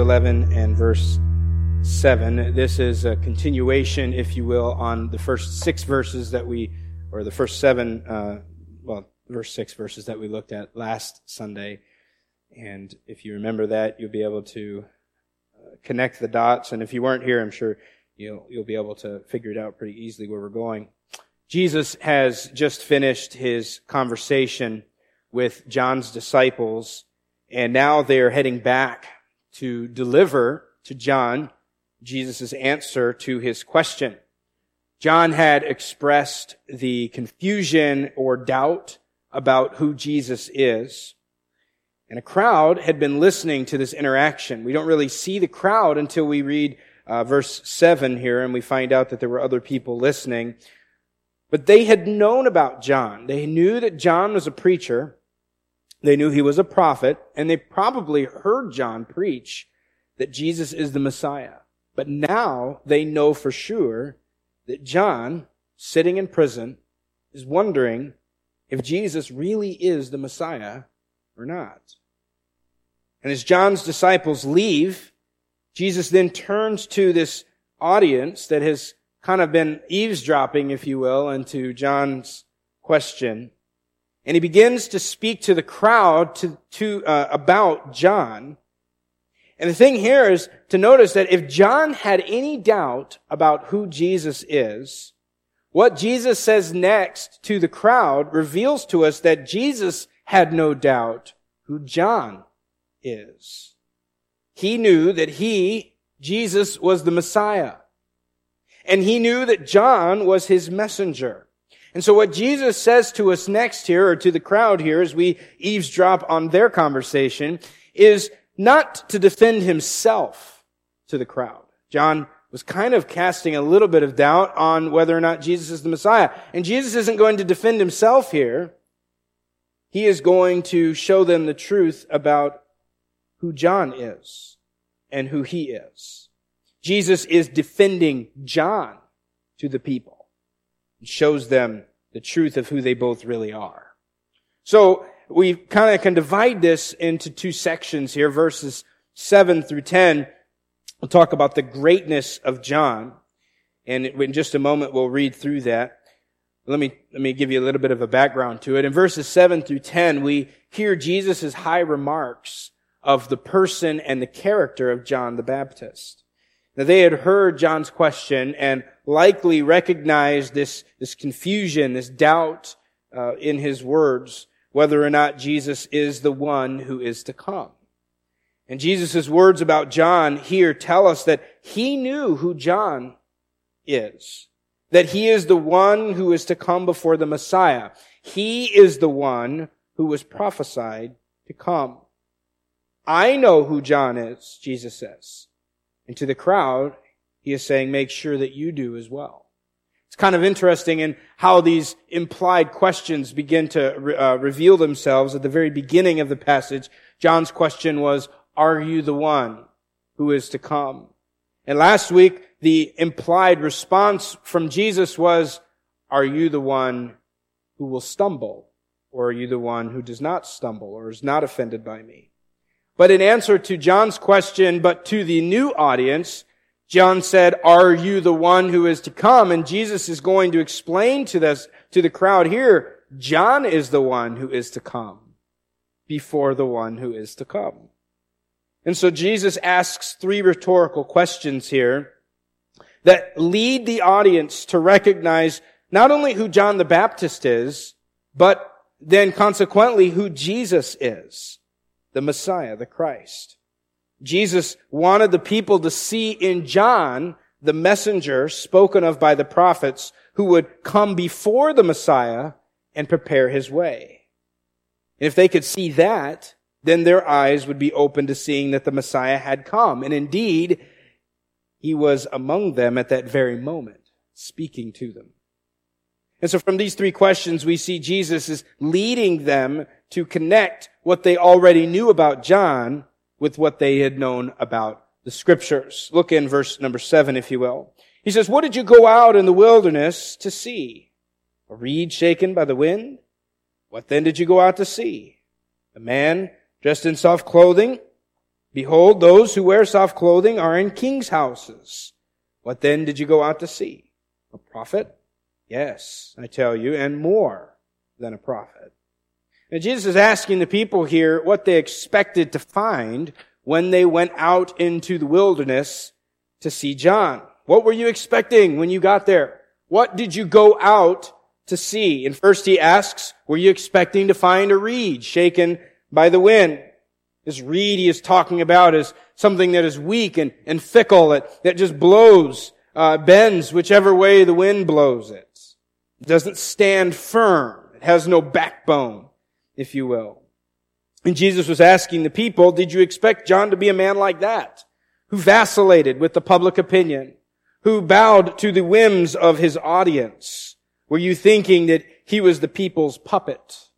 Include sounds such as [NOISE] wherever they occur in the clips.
Matthew 11 and verse 7. This is a continuation, if you will, on the first six verses that we, or the first seven, uh, well, verse six verses that we looked at last Sunday. And if you remember that, you'll be able to uh, connect the dots. And if you weren't here, I'm sure you'll, you'll be able to figure it out pretty easily where we're going. Jesus has just finished his conversation with John's disciples, and now they're heading back to deliver to John Jesus' answer to his question. John had expressed the confusion or doubt about who Jesus is. And a crowd had been listening to this interaction. We don't really see the crowd until we read uh, verse 7 here and we find out that there were other people listening. But they had known about John. They knew that John was a preacher. They knew he was a prophet, and they probably heard John preach that Jesus is the Messiah. But now they know for sure that John, sitting in prison, is wondering if Jesus really is the Messiah or not. And as John's disciples leave, Jesus then turns to this audience that has kind of been eavesdropping, if you will, into John's question. And he begins to speak to the crowd to, to, uh, about John. And the thing here is to notice that if John had any doubt about who Jesus is, what Jesus says next to the crowd reveals to us that Jesus had no doubt who John is. He knew that he, Jesus, was the Messiah. And he knew that John was his messenger. And so what Jesus says to us next here, or to the crowd here, as we eavesdrop on their conversation, is not to defend himself to the crowd. John was kind of casting a little bit of doubt on whether or not Jesus is the Messiah. And Jesus isn't going to defend himself here. He is going to show them the truth about who John is and who he is. Jesus is defending John to the people shows them the truth of who they both really are. So we kind of can divide this into two sections here, verses 7 through 10. We'll talk about the greatness of John. And in just a moment, we'll read through that. Let me, let me give you a little bit of a background to it. In verses 7 through 10, we hear Jesus' high remarks of the person and the character of John the Baptist. Now they had heard John's question and likely recognized this, this confusion, this doubt uh, in his words, whether or not Jesus is the one who is to come. And Jesus' words about John here tell us that he knew who John is. That he is the one who is to come before the Messiah. He is the one who was prophesied to come. I know who John is, Jesus says. And to the crowd, he is saying, make sure that you do as well. It's kind of interesting in how these implied questions begin to uh, reveal themselves at the very beginning of the passage. John's question was, are you the one who is to come? And last week, the implied response from Jesus was, are you the one who will stumble? Or are you the one who does not stumble or is not offended by me? But in answer to John's question, but to the new audience, John said, are you the one who is to come? And Jesus is going to explain to this, to the crowd here, John is the one who is to come before the one who is to come. And so Jesus asks three rhetorical questions here that lead the audience to recognize not only who John the Baptist is, but then consequently who Jesus is, the Messiah, the Christ. Jesus wanted the people to see in John the messenger spoken of by the prophets who would come before the Messiah and prepare his way. And if they could see that, then their eyes would be open to seeing that the Messiah had come. And indeed, he was among them at that very moment, speaking to them. And so from these three questions, we see Jesus is leading them to connect what they already knew about John with what they had known about the scriptures. Look in verse number seven, if you will. He says, what did you go out in the wilderness to see? A reed shaken by the wind? What then did you go out to see? A man dressed in soft clothing? Behold, those who wear soft clothing are in king's houses. What then did you go out to see? A prophet? Yes, I tell you, and more than a prophet. Now Jesus is asking the people here what they expected to find when they went out into the wilderness to see John. What were you expecting when you got there? What did you go out to see? And first he asks, were you expecting to find a reed shaken by the wind? This reed he is talking about is something that is weak and, and fickle, that, that just blows, uh, bends whichever way the wind blows it. It doesn't stand firm. It has no backbone, if you will. And Jesus was asking the people, did you expect John to be a man like that? Who vacillated with the public opinion? Who bowed to the whims of his audience? Were you thinking that he was the people's puppet?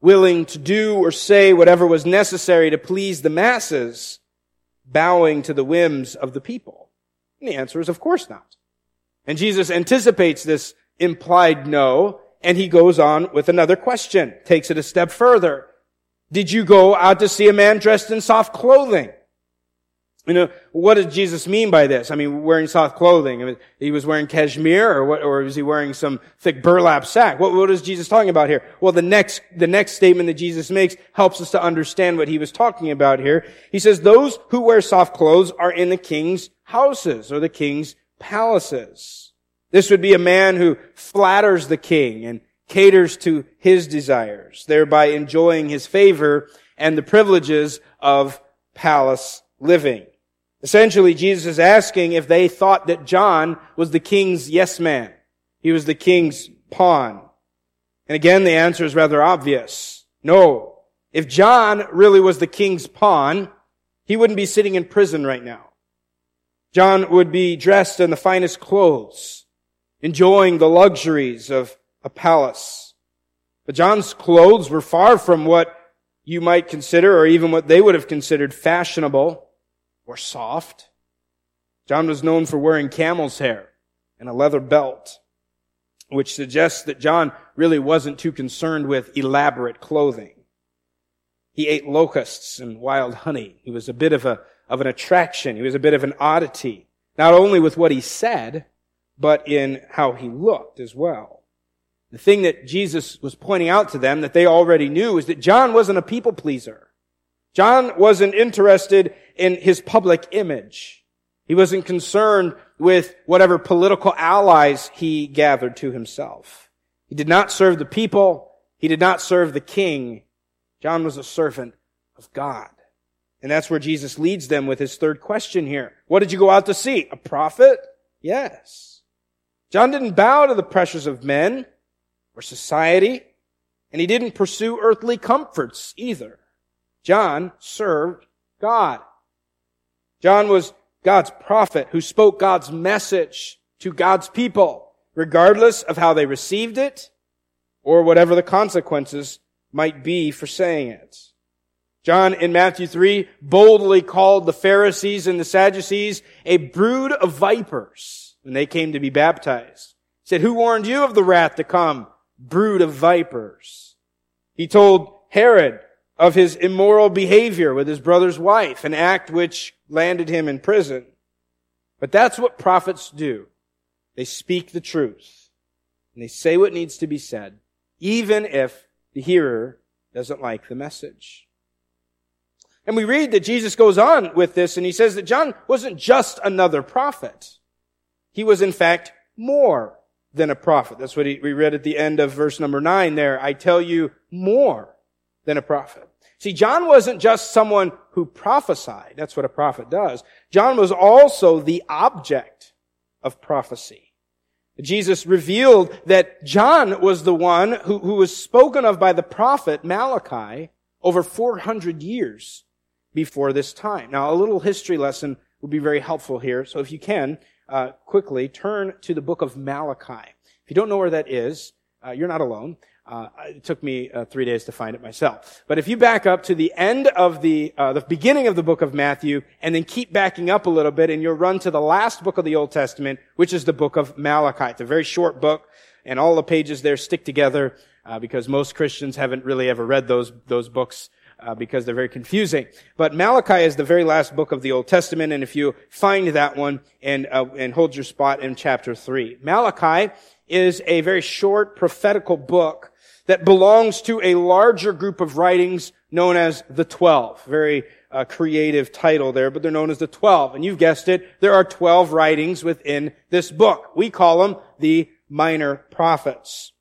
Willing to do or say whatever was necessary to please the masses, bowing to the whims of the people? And the answer is of course not. And Jesus anticipates this implied no, and he goes on with another question, takes it a step further. Did you go out to see a man dressed in soft clothing? You know, what does Jesus mean by this? I mean, wearing soft clothing. I mean, he was wearing cashmere or what, or was he wearing some thick burlap sack? What, what is Jesus talking about here? Well, the next, the next statement that Jesus makes helps us to understand what he was talking about here. He says, those who wear soft clothes are in the king's houses or the king's palaces. This would be a man who flatters the king and caters to his desires, thereby enjoying his favor and the privileges of palace living. Essentially, Jesus is asking if they thought that John was the king's yes man. He was the king's pawn. And again, the answer is rather obvious. No. If John really was the king's pawn, he wouldn't be sitting in prison right now. John would be dressed in the finest clothes, enjoying the luxuries of a palace. But John's clothes were far from what you might consider, or even what they would have considered fashionable or soft. John was known for wearing camel's hair and a leather belt, which suggests that John really wasn't too concerned with elaborate clothing. He ate locusts and wild honey. He was a bit of a, of an attraction. He was a bit of an oddity, not only with what he said, but in how he looked as well. The thing that Jesus was pointing out to them that they already knew is that John wasn't a people pleaser. John wasn't interested in his public image. He wasn't concerned with whatever political allies he gathered to himself. He did not serve the people. He did not serve the king. John was a servant of God. And that's where Jesus leads them with his third question here. What did you go out to see? A prophet? Yes. John didn't bow to the pressures of men or society, and he didn't pursue earthly comforts either. John served God. John was God's prophet who spoke God's message to God's people, regardless of how they received it or whatever the consequences might be for saying it. John in Matthew 3 boldly called the Pharisees and the Sadducees a brood of vipers when they came to be baptized. He said, who warned you of the wrath to come? brood of vipers. He told Herod of his immoral behavior with his brother's wife, an act which landed him in prison. But that's what prophets do. They speak the truth. And they say what needs to be said, even if the hearer doesn't like the message. And we read that Jesus goes on with this and he says that John wasn't just another prophet. He was in fact more than a prophet. That's what we read at the end of verse number nine there. I tell you more than a prophet. See, John wasn't just someone who prophesied. That's what a prophet does. John was also the object of prophecy. Jesus revealed that John was the one who, who was spoken of by the prophet Malachi over 400 years before this time. Now, a little history lesson would be very helpful here. So if you can, uh, quickly turn to the book of Malachi. If you don't know where that is, uh, you're not alone. Uh, it took me uh, three days to find it myself. But if you back up to the end of the uh, the beginning of the book of Matthew, and then keep backing up a little bit, and you'll run to the last book of the Old Testament, which is the book of Malachi. It's a very short book, and all the pages there stick together uh, because most Christians haven't really ever read those those books uh, because they're very confusing. But Malachi is the very last book of the Old Testament, and if you find that one and uh, and hold your spot in chapter three, Malachi is a very short prophetical book that belongs to a larger group of writings known as the Twelve. Very uh, creative title there, but they're known as the Twelve. And you've guessed it, there are twelve writings within this book. We call them the minor prophets.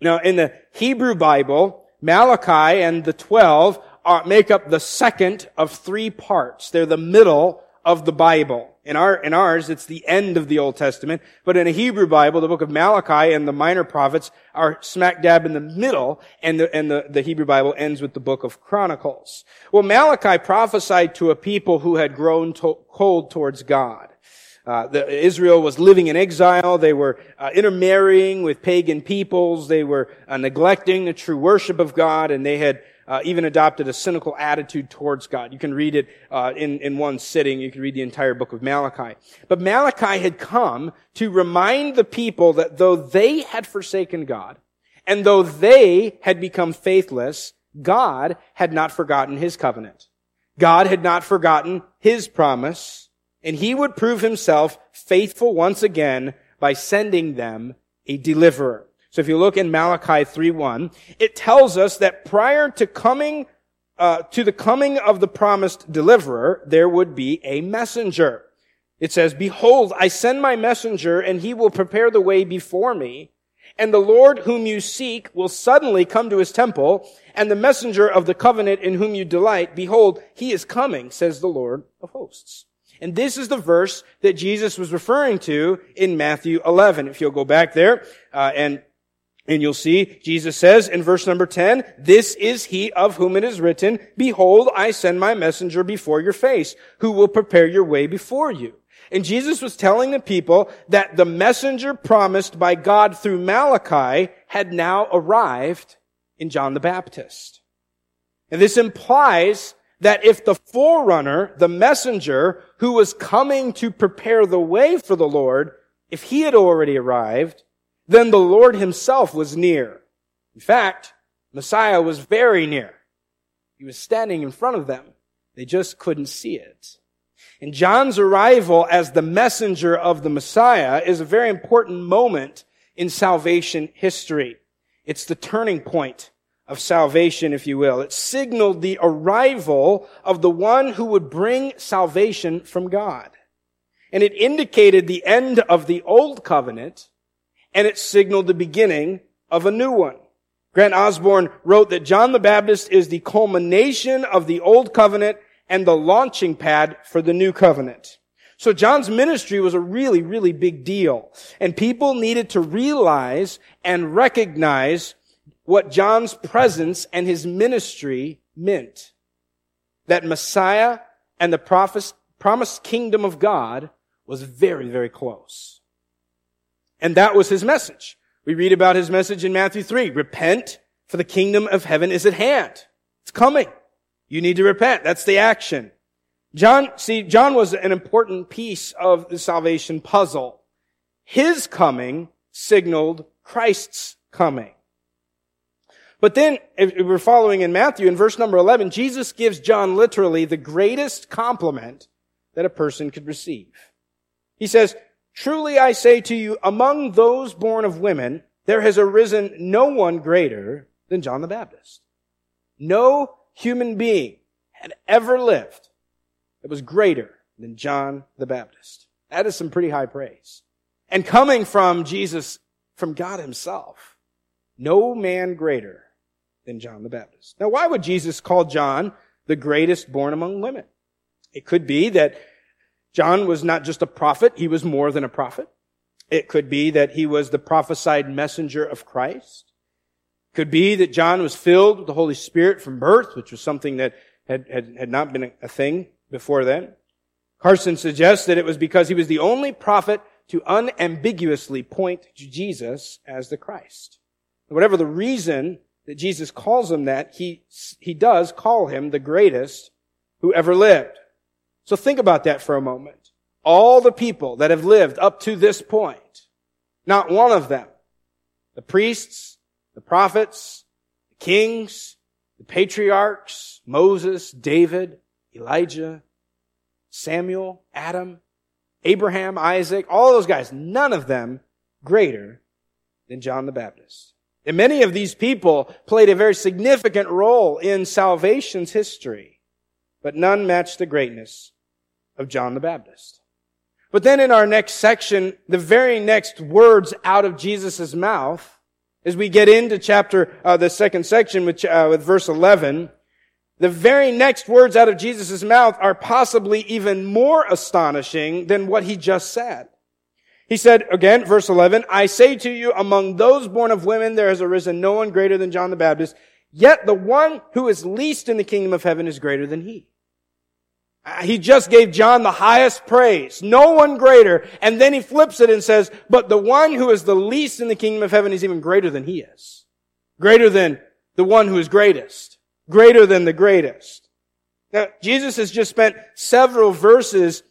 Now, in the Hebrew Bible, Malachi and the twelve are, make up the second of three parts. They're the middle of the Bible. In our, in ours, it's the end of the Old Testament. But in a Hebrew Bible, the book of Malachi and the minor prophets are smack dab in the middle, and the, and the, the Hebrew Bible ends with the book of Chronicles. Well, Malachi prophesied to a people who had grown to, cold towards God. Uh, the, Israel was living in exile. They were uh, intermarrying with pagan peoples. They were uh, neglecting the true worship of God, and they had uh, even adopted a cynical attitude towards God. You can read it uh, in in one sitting. You can read the entire book of Malachi. But Malachi had come to remind the people that though they had forsaken God, and though they had become faithless, God had not forgotten His covenant. God had not forgotten His promise and he would prove himself faithful once again by sending them a deliverer. So if you look in Malachi 3.1, it tells us that prior to coming, uh, to the coming of the promised deliverer, there would be a messenger. It says, Behold, I send my messenger, and he will prepare the way before me. And the Lord whom you seek will suddenly come to his temple, and the messenger of the covenant in whom you delight, behold, he is coming, says the Lord of hosts. And this is the verse that Jesus was referring to in Matthew 11. If you'll go back there, uh, and and you'll see Jesus says in verse number 10, this is he of whom it is written, behold, I send my messenger before your face, who will prepare your way before you. And Jesus was telling the people that the messenger promised by God through Malachi had now arrived in John the Baptist. And this implies that if the forerunner, the messenger who was coming to prepare the way for the Lord, if he had already arrived, then the Lord himself was near. In fact, Messiah was very near. He was standing in front of them. They just couldn't see it. And John's arrival as the messenger of the Messiah is a very important moment in salvation history. It's the turning point of salvation, if you will. It signaled the arrival of the one who would bring salvation from God. And it indicated the end of the old covenant, and it signaled the beginning of a new one. Grant Osborne wrote that John the Baptist is the culmination of the old covenant and the launching pad for the new covenant. So John's ministry was a really, really big deal. And people needed to realize and recognize what John's presence and his ministry meant. That Messiah and the promised kingdom of God was very, very close. And that was his message. We read about his message in Matthew 3. Repent, for the kingdom of heaven is at hand. It's coming. You need to repent. That's the action. John, see, John was an important piece of the salvation puzzle. His coming signaled Christ's coming. But then, if we're following in Matthew, in verse number 11, Jesus gives John literally the greatest compliment that a person could receive. He says, Truly I say to you, among those born of women, there has arisen no one greater than John the Baptist. No human being had ever lived that was greater than John the Baptist. That is some pretty high praise. And coming from Jesus, from God himself, no man greater than John the Baptist. Now, why would Jesus call John the greatest born among women? It could be that John was not just a prophet, he was more than a prophet. It could be that he was the prophesied messenger of Christ. It could be that John was filled with the Holy Spirit from birth, which was something that had, had, had not been a thing before then. Carson suggests that it was because he was the only prophet to unambiguously point to Jesus as the Christ. Whatever the reason that Jesus calls him that, he, he does call him the greatest who ever lived. So think about that for a moment. All the people that have lived up to this point, not one of them, the priests, the prophets, the kings, The patriarchs, Moses, David, Elijah, Samuel, Adam, Abraham, Isaac, all those guys, none of them greater than John the Baptist. And many of these people played a very significant role in salvation's history, but none matched the greatness of John the Baptist. But then in our next section, the very next words out of Jesus' mouth, as we get into chapter, uh, the second section with, uh, with verse 11, the very next words out of Jesus' mouth are possibly even more astonishing than what he just said. He said, again, verse 11, I say to you, among those born of women, there has arisen no one greater than John the Baptist, yet the one who is least in the kingdom of heaven is greater than he. Uh, he just gave John the highest praise. No one greater. And then he flips it and says, but the one who is the least in the kingdom of heaven is even greater than he is. Greater than the one who is greatest. Greater than the greatest. Now, Jesus has just spent several verses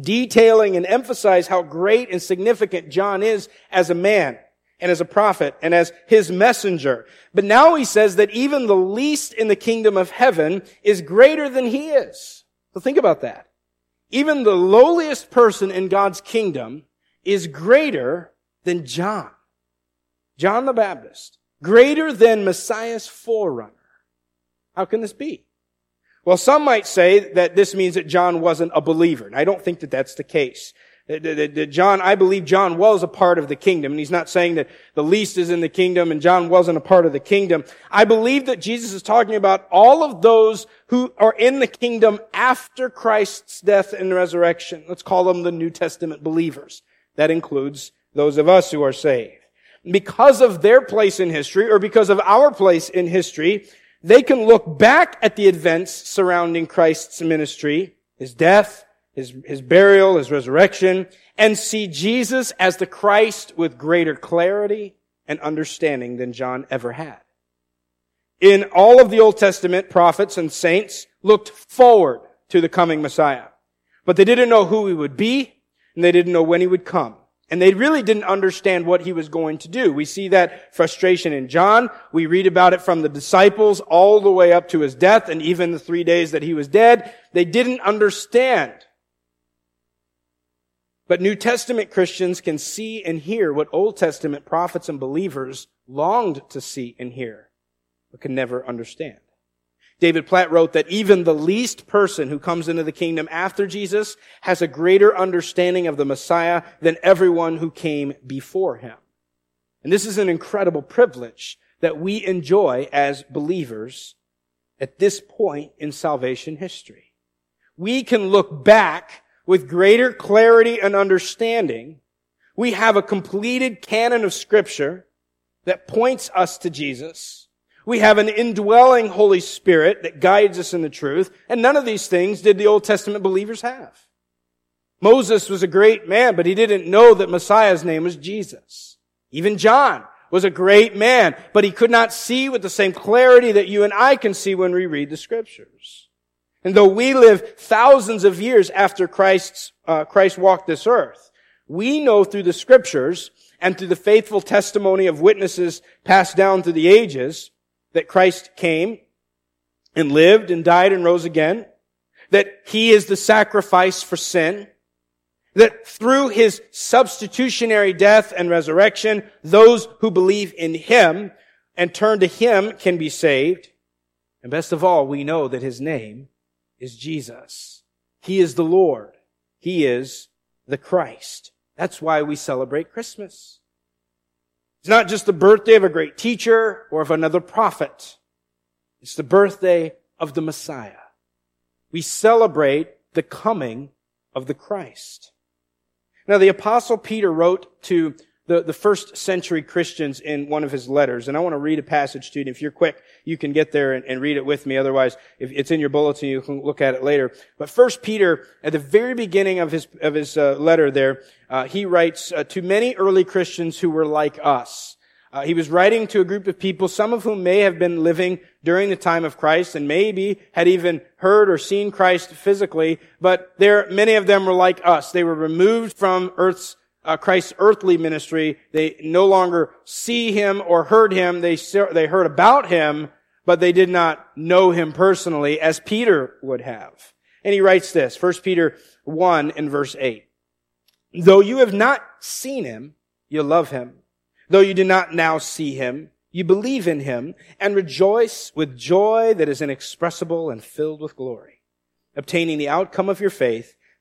detailing and emphasize how great and significant John is as a man and as a prophet and as his messenger. But now he says that even the least in the kingdom of heaven is greater than he is. So think about that. Even the lowliest person in God's kingdom is greater than John. John the Baptist. Greater than Messiah's forerunner. How can this be? Well, some might say that this means that John wasn't a believer, and I don't think that that's the case. John, I believe John was a part of the kingdom, and he's not saying that the least is in the kingdom and John wasn't a part of the kingdom. I believe that Jesus is talking about all of those who are in the kingdom after Christ's death and resurrection. Let's call them the New Testament believers. That includes those of us who are saved. Because of their place in history, or because of our place in history, they can look back at the events surrounding Christ's ministry, his death, his, his burial, his resurrection, and see Jesus as the Christ with greater clarity and understanding than John ever had. In all of the Old Testament, prophets and saints looked forward to the coming Messiah. But they didn't know who he would be, and they didn't know when he would come. And they really didn't understand what he was going to do. We see that frustration in John. We read about it from the disciples all the way up to his death and even the three days that he was dead. They didn't understand. But New Testament Christians can see and hear what Old Testament prophets and believers longed to see and hear, but could never understand. David Platt wrote that even the least person who comes into the kingdom after Jesus has a greater understanding of the Messiah than everyone who came before him. And this is an incredible privilege that we enjoy as believers at this point in salvation history. We can look back with greater clarity and understanding. We have a completed canon of scripture that points us to Jesus we have an indwelling Holy Spirit that guides us in the truth, and none of these things did the Old Testament believers have. Moses was a great man, but he didn't know that Messiah's name was Jesus. Even John was a great man, but he could not see with the same clarity that you and I can see when we read the scriptures. And though we live thousands of years after Christ's, uh, Christ walked this earth, we know through the scriptures and through the faithful testimony of witnesses passed down through the ages that Christ came and lived and died and rose again, that he is the sacrifice for sin, that through his substitutionary death and resurrection, those who believe in him and turn to him can be saved. And best of all, we know that his name is Jesus. He is the Lord. He is the Christ. That's why we celebrate Christmas. It's not just the birthday of a great teacher or of another prophet. It's the birthday of the Messiah. We celebrate the coming of the Christ. Now the apostle Peter wrote to the, the first century Christians in one of his letters. And I want to read a passage to you. If you're quick, you can get there and, and, read it with me. Otherwise, if it's in your bulletin, you can look at it later. But first Peter, at the very beginning of his, of his uh, letter there, uh, he writes uh, to many early Christians who were like us. Uh, he was writing to a group of people, some of whom may have been living during the time of Christ and maybe had even heard or seen Christ physically, but there, many of them were like us. They were removed from earth's uh, Christ's earthly ministry. They no longer see him or heard him. They, they heard about him, but they did not know him personally as Peter would have. And he writes this, 1 Peter 1 and verse 8. Though you have not seen him, you love him. Though you do not now see him, you believe in him and rejoice with joy that is inexpressible and filled with glory, obtaining the outcome of your faith,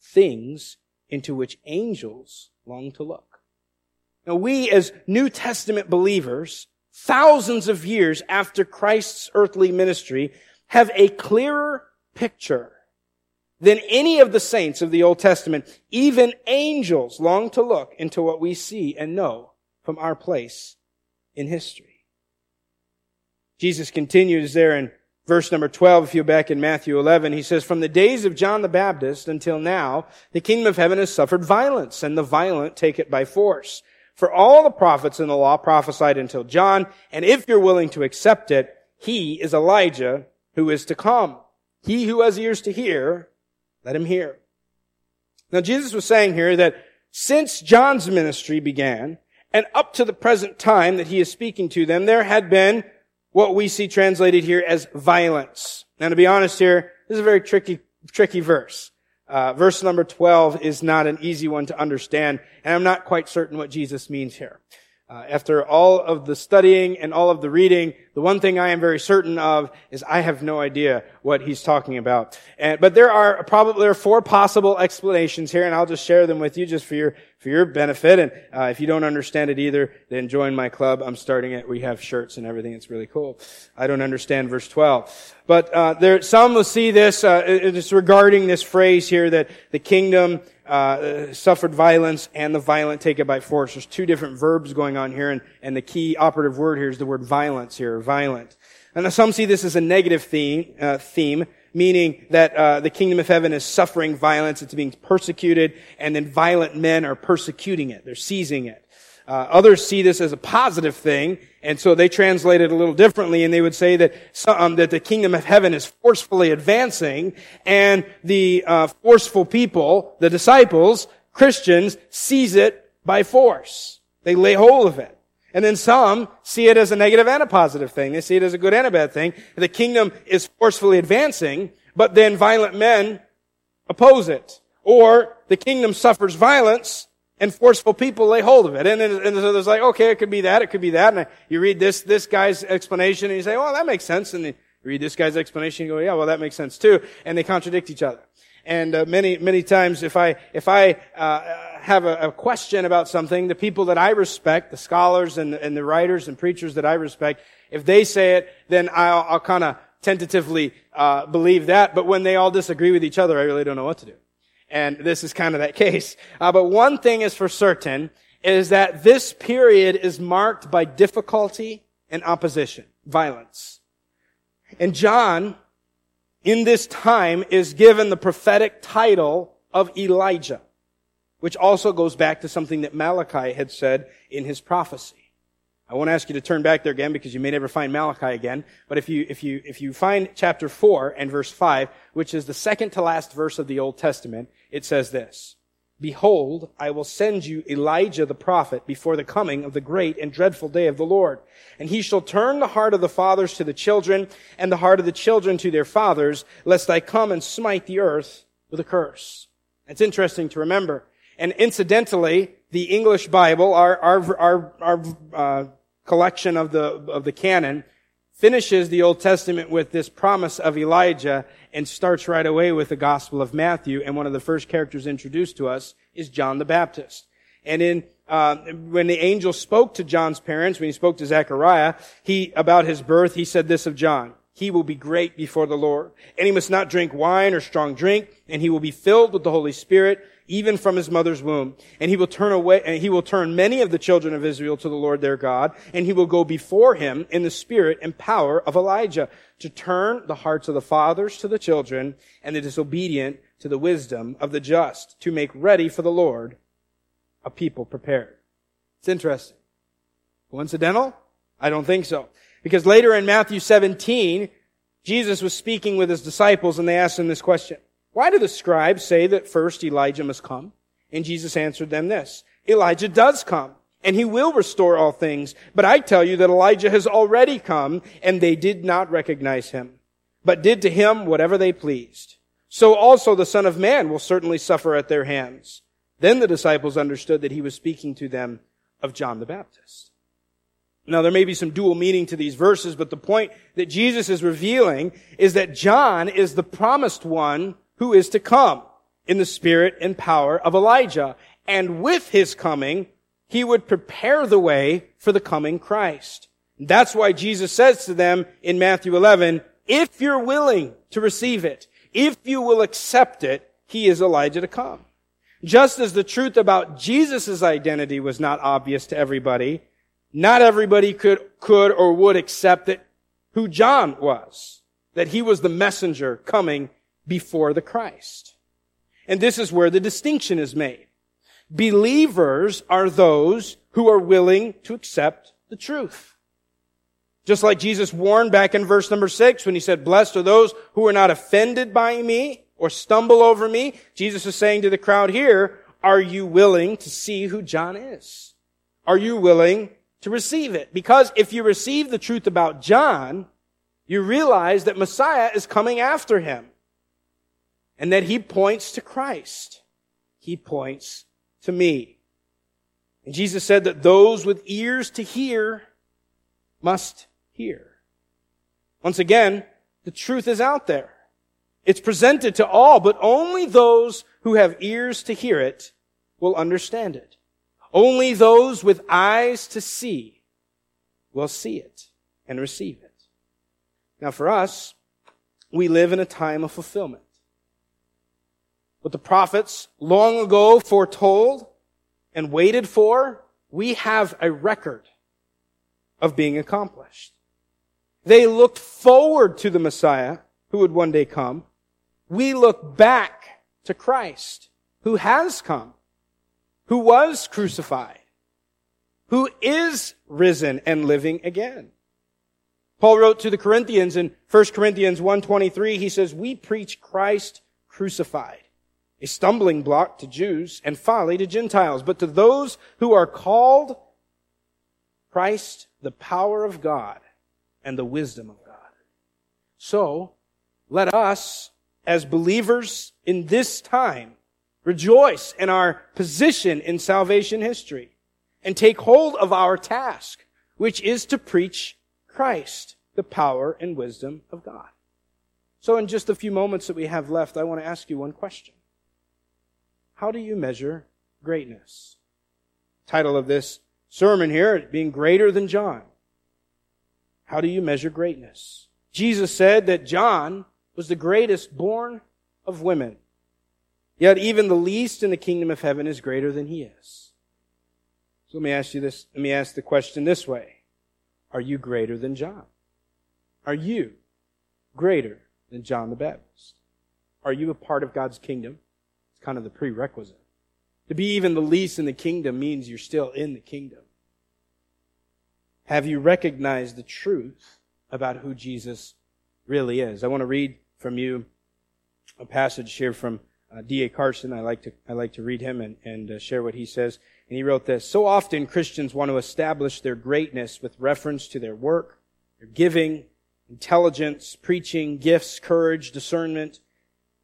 Things into which angels long to look. Now we as New Testament believers, thousands of years after Christ's earthly ministry, have a clearer picture than any of the saints of the Old Testament. Even angels long to look into what we see and know from our place in history. Jesus continues there in verse number 12, if you're back in Matthew 11, he says, From the days of John the Baptist until now, the kingdom of heaven has suffered violence, and the violent take it by force. For all the prophets in the law prophesied until John, and if you're willing to accept it, he is Elijah who is to come. He who has ears to hear, let him hear. Now Jesus was saying here that since John's ministry began, and up to the present time that he is speaking to them, there had been what we see translated here as violence. Now to be honest here, this is a very tricky, tricky verse. Uh, verse number 12 is not an easy one to understand, and I'm not quite certain what Jesus means here. Uh, after all of the studying and all of the reading, the one thing I am very certain of is I have no idea what he's talking about. And, but there are probably there are four possible explanations here, and I'll just share them with you just for your for your benefit. And uh, if you don't understand it either, then join my club. I'm starting it. We have shirts and everything. It's really cool. I don't understand verse 12, but uh, there some will see this. Uh, it's regarding this phrase here that the kingdom. Uh, suffered violence and the violent take it by force. There's two different verbs going on here, and, and the key operative word here is the word violence here, violent. And some see this as a negative theme, uh, theme meaning that uh, the kingdom of heaven is suffering violence, it's being persecuted, and then violent men are persecuting it. They're seizing it. Uh, others see this as a positive thing, and so they translate it a little differently, and they would say that um, that the kingdom of heaven is forcefully advancing, and the uh, forceful people, the disciples, Christians, seize it by force. They lay hold of it. And then some see it as a negative and a positive thing. They see it as a good and a bad thing. The kingdom is forcefully advancing, but then violent men oppose it. Or the kingdom suffers violence and forceful people lay hold of it. And then and so there's like, okay, it could be that, it could be that. And you read this, this guy's explanation and you say, well, that makes sense. And read this guy's explanation and go, yeah, well, that makes sense too. And they contradict each other. And uh, many, many times if I, if I, uh, have a, a, question about something, the people that I respect, the scholars and, and the writers and preachers that I respect, if they say it, then I'll, I'll kind of tentatively uh, believe that. But when they all disagree with each other, I really don't know what to do. And this is kind of that [LAUGHS] case. Uh, but one thing is for certain is that this period is marked by difficulty and opposition, violence. And John, in this time, is given the prophetic title of Elijah which also goes back to something that Malachi had said in his prophecy. I won't ask you to turn back there again because you may never find Malachi again. But if you, if you, if you find chapter 4 and verse 5, which is the second to last verse of the Old Testament, it says this. Behold, I will send you Elijah the prophet before the coming of the great and dreadful day of the Lord. And he shall turn the heart of the fathers to the children and the heart of the children to their fathers, lest I come and smite the earth with a curse. It's interesting to remember and incidentally, the English Bible, our, our, our, our uh, collection of the, of the canon, finishes the Old Testament with this promise of Elijah and starts right away with the Gospel of Matthew. And one of the first characters introduced to us is John the Baptist. And in uh, when the angel spoke to John's parents, when he spoke to Zechariah, he about his birth, he said this of John: he will be great before the Lord. And he must not drink wine or strong drink, and he will be filled with the Holy Spirit, even from his mother's womb. And he will turn away, and he will turn many of the children of Israel to the Lord their God, and he will go before him in the spirit and power of Elijah to turn the hearts of the fathers to the children and the disobedient to the wisdom of the just to make ready for the Lord a people prepared. It's interesting. Coincidental? I don't think so. Because later in Matthew 17, Jesus was speaking with his disciples and they asked him this question. Why do the scribes say that first Elijah must come? And Jesus answered them this. Elijah does come and he will restore all things. But I tell you that Elijah has already come and they did not recognize him, but did to him whatever they pleased. So also the Son of Man will certainly suffer at their hands. Then the disciples understood that he was speaking to them of John the Baptist. Now there may be some dual meaning to these verses, but the point that Jesus is revealing is that John is the promised one who is to come in the spirit and power of Elijah. And with his coming, he would prepare the way for the coming Christ. That's why Jesus says to them in Matthew 11, if you're willing to receive it, if you will accept it, he is Elijah to come. Just as the truth about Jesus' identity was not obvious to everybody, not everybody could, could or would accept that who John was, that he was the messenger coming before the Christ. And this is where the distinction is made. Believers are those who are willing to accept the truth. Just like Jesus warned back in verse number six when he said, blessed are those who are not offended by me or stumble over me. Jesus is saying to the crowd here, are you willing to see who John is? Are you willing to receive it? Because if you receive the truth about John, you realize that Messiah is coming after him and that he points to Christ. He points to me. And Jesus said that those with ears to hear must hear. Once again, the truth is out there. It's presented to all, but only those who have ears to hear it will understand it. Only those with eyes to see will see it and receive it. Now for us, we live in a time of fulfillment. What the prophets long ago foretold and waited for, we have a record of being accomplished. They looked forward to the Messiah who would one day come. We look back to Christ who has come, who was crucified, who is risen and living again. Paul wrote to the Corinthians in 1 Corinthians 1.23, he says, we preach Christ crucified, a stumbling block to Jews and folly to Gentiles, but to those who are called Christ, the power of God and the wisdom of God. So, let us, as believers in this time, rejoice in our position in salvation history and take hold of our task, which is to preach Christ, the power and wisdom of God. So in just a few moments that we have left, I want to ask you one question. How do you measure greatness? Title of this sermon here, being greater than John. How do you measure greatness? Jesus said that John was the greatest born of women. Yet even the least in the kingdom of heaven is greater than he is. So let me ask you this, let me ask the question this way. Are you greater than John? Are you greater than John the Baptist? Are you a part of God's kingdom? It's kind of the prerequisite. To be even the least in the kingdom means you're still in the kingdom. Have you recognized the truth about who Jesus really is? I want to read from you a passage here from uh, D.A. Carson. I like to, I like to read him and, and uh, share what he says. And he wrote this, So often Christians want to establish their greatness with reference to their work, their giving, intelligence, preaching, gifts, courage, discernment.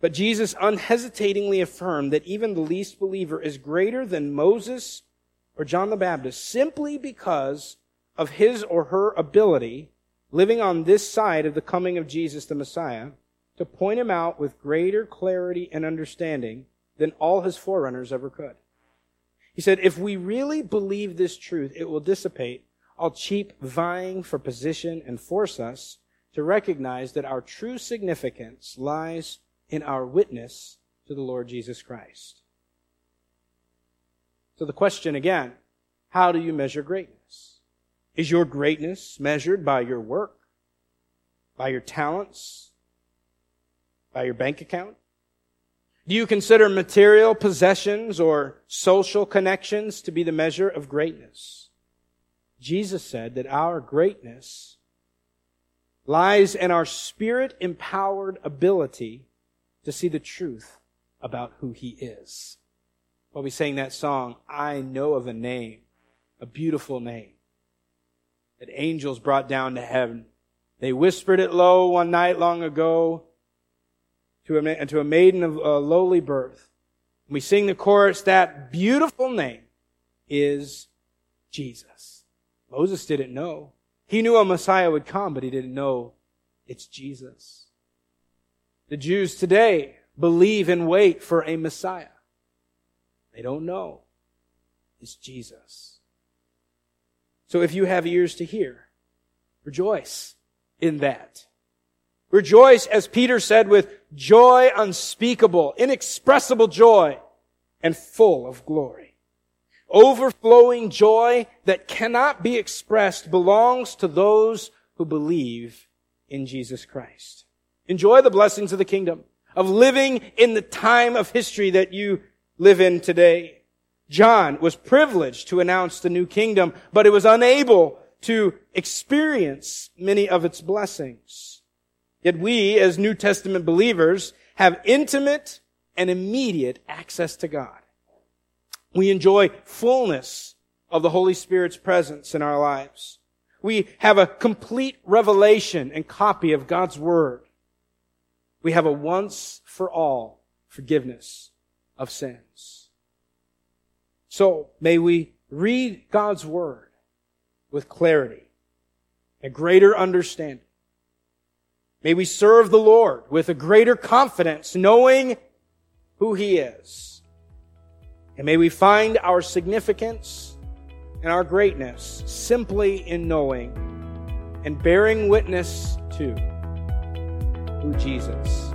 But Jesus unhesitatingly affirmed that even the least believer is greater than Moses or John the Baptist simply because of his or her ability living on this side of the coming of Jesus the Messiah to point him out with greater clarity and understanding than all his forerunners ever could. He said, if we really believe this truth, it will dissipate all cheap vying for position and force us to recognize that our true significance lies in our witness to the Lord Jesus Christ. So the question again, how do you measure greatness? Is your greatness measured by your work? By your talents? By your bank account? Do you consider material possessions or social connections to be the measure of greatness? Jesus said that our greatness lies in our spirit empowered ability to see the truth about who he is. While we sang that song, I know of a name, a beautiful name that angels brought down to heaven. They whispered it low one night long ago to a, to a maiden of a lowly birth. We sing the chorus, that beautiful name is Jesus. Moses didn't know. He knew a Messiah would come, but he didn't know it's Jesus. The Jews today believe and wait for a Messiah. They don't know. It's Jesus. So if you have ears to hear, rejoice in that. Rejoice, as Peter said, with joy unspeakable, inexpressible joy, and full of glory. Overflowing joy that cannot be expressed belongs to those who believe in Jesus Christ. Enjoy the blessings of the kingdom, of living in the time of history that you live in today. John was privileged to announce the new kingdom, but it was unable to experience many of its blessings. Yet we, as New Testament believers, have intimate and immediate access to God. We enjoy fullness of the Holy Spirit's presence in our lives. We have a complete revelation and copy of God's Word. We have a once for all forgiveness of sins. So may we read God's Word with clarity, a greater understanding, May we serve the Lord with a greater confidence, knowing who He is. And may we find our significance and our greatness simply in knowing and bearing witness to who Jesus